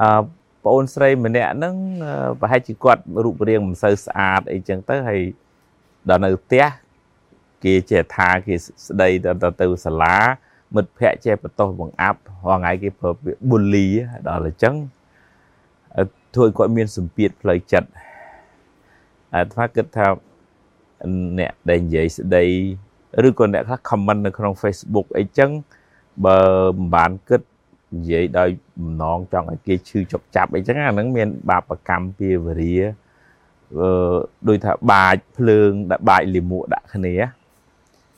អឺបងអូនស្រីម្នាក់ហ្នឹងប្រហែលជាគាត់រូបរាងមិនសូវស្អាតអីចឹងទៅហើយដល់នៅផ្ទះគេចេះថាគេស្ដីទៅទៅសាលាមិត្តភ័ក្តិចេះបន្ទោសបង្អាប់រងថ្ងៃគេប្រើពាក្យ bully ដល់អញ្ចឹងធ្វើឲ្យគាត់មានសម្ពាធផ្លូវចិត្តអាត្មាគិតថាអ្នកដែលនិយាយស្ដីឬក៏អ្នកខ្លះ comment នៅក្នុង Facebook អីចឹងបើមិនបានគិត និយាយដោយបំណងចង់ឲ្យគេឈឺចុកចាប់អីចឹងអាហ្នឹងមានបាបកម្មពាវរាអឺដូចថាបាចភ្លើងដាក់បាចលាមកដាក់គ្នា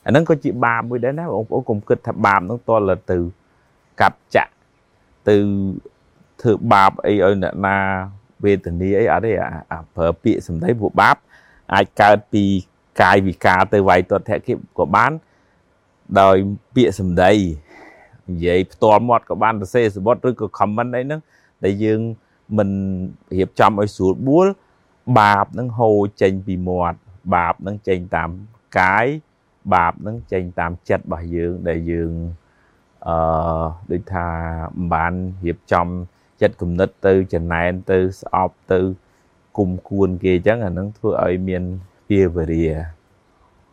អាហ្នឹងក៏ជាបាបមួយដែរណាបងប្អូនកុំគិតថាបាបហ្នឹងតលទៅកាប់ចាក់ទៅធ្វើបាបអីឲ្យអ្នកណាវេទនាអីអត់ទេអាប្រើពាក្យសម្ដីពួកបាបអាចកើតពីកាយវិការទៅវាយទាត់ធកិក៏បានដោយពាក្យសម្ដី និយាយផ្ទាល់មាត់ក៏បានសរសេរសបុតឬក៏ comment អីហ្នឹងដែលយើងមិនរៀបចំឲ្យស្រួលបួលបាបហ្នឹងហូរចេញពីមាត់បាបហ្នឹងចេញតាមកាយបាបហ្នឹងចេញតាមចិត្តរបស់យើងដែលយើងអឺដូចថាមិនបានរៀបចំចិត្តគំនិតទៅចំណែនទៅស្អប់ទៅគុំគួនគេអញ្ចឹងអានឹងធ្វើឲ្យមានពាវរា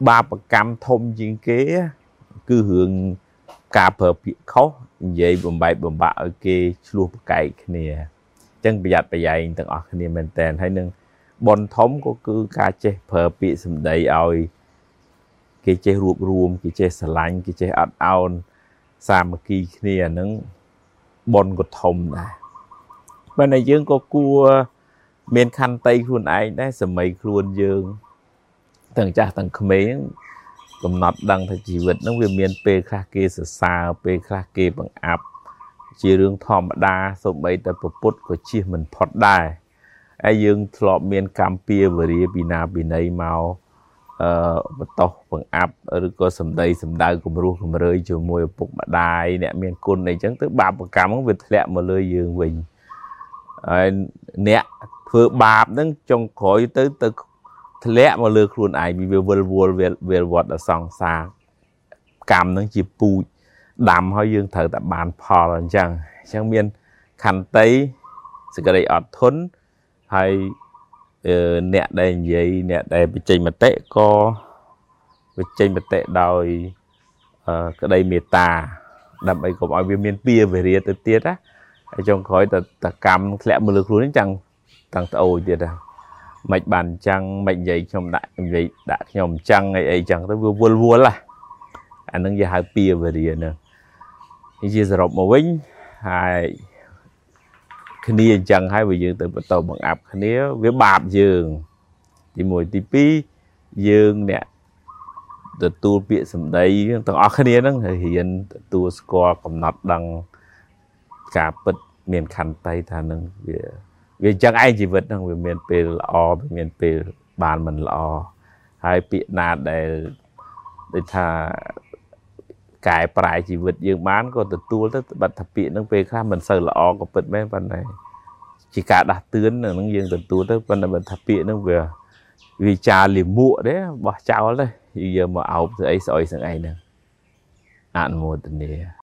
បាបកម្មធំជាងគេ គឺរឿង ការប្រើពាក្យខុសនិយាយបំបែកបំបាក់ឲ្យគេឆ្លោះប្រកែកគ្នាអញ្ចឹងប្រយ័ត្នប្រយែងទាំងអស់គ្នាមែនតើហើយនឹងបនធំក៏គឺការចេះប្រើពាក្យសម្ដីឲ្យគេចេះរួបរวมគេចេះស្រឡាញ់គេចេះអត់អោនសាមគ្គីគ្នាហ្នឹងបនក៏ធំដែរបើតែយើងក៏គួរមានខន្តីខ្លួនឯងដែរសម័យខ្លួនយើងទាំងចាស់ទាំងក្មេង កំណត់ដឹងថាជីវិតហ្នឹងវាមានពេលខ្លះគេសរសើរពេលខ្លះគេបង្អាប់ជារឿងធម្មតាសូម្បីតែប្រពុតក៏ជៀសមិនផុតដែរហើយយើងធ្លាប់មានកម្មពៀវរាពីណាពីណីមកអឺបន្តោសបង្អាប់ឬក៏សម្ដីសម្ដៅគំរោះគំរើយជាមួយឪពុកម្ដាយអ្នកមានគុណអីចឹងទៅបាបកម្មហ្នឹងវាធ្លាក់មកលើយើងវិញហើយអ្នកធ្វើបាបហ្នឹងចុងក្រោយទៅទៅ ធ្លាក់មកលើខ្លួនឯងវាវិលវល់វាវត្តដល់សង្សារកម្មហ្នឹងជាពូជដាំហើយយើងត្រូវតែបានផលអញ្ចឹងអញ្ចឹងមានខន្តីសេចក្តីអត់ធន់ហើយអ្នកដែលនិយាយអ្នកដែលបញ្ចេញមតិក៏បញ្ចេញមតិដោយក្តីមេត្តាដើម្បីកុំឲ្យវាមានពៀវេរាទៅទៀតណាហើយចុងក្រោយតតកម្មធ្លាក់មកលើខ្លួនហ្នឹងចាំងតាំងត្អូយទៀតណា មិនបានអញ្ចឹងមិននិយាយខ្ញុំដាក់និយាយដាក់ខ្ញុំអញ្ចឹងអីអីអញ្ចឹងទៅវាវល់វល់ណាអានឹងគេហៅពៀវេរាហ្នឹងនេះជាសរុបមកវិញហើយគ្នាអញ្ចឹងហើយបើយើងទៅបន្តបង្អាប់គ្នាវាបាបយើងទី1ទី2យើងអ្នកទទួលពាក្យសម្ដីទាំងអស់គ្នាហ្នឹងរៀនទទួលស្គាល់កំណត់ដឹងការពិតមានខន្តីថានឹងវា វាអញ្ចឹងឯងជីវិតហ្នឹងវាមានពេលល្អវាមានពេលបានមិនល្អហើយពាក្យណាដែលដូចថាកែប្រែជីវិតយើងបានក៏ទទួលទៅបាត់ថាពាក្យហ្នឹងពេលខ្លះមិនសូវល្អក៏ពិតមែនប៉ុន្តែជាការដាស់តឿនហ្នឹងយើងទទួលទៅប៉ុន្តែបើថាពាក្យហ្នឹងវាវាចាលិមួកទេបោះចោលទេយើងយកមកអោបស្អីស្អុយស្អីហ្នឹងអនុមោទនា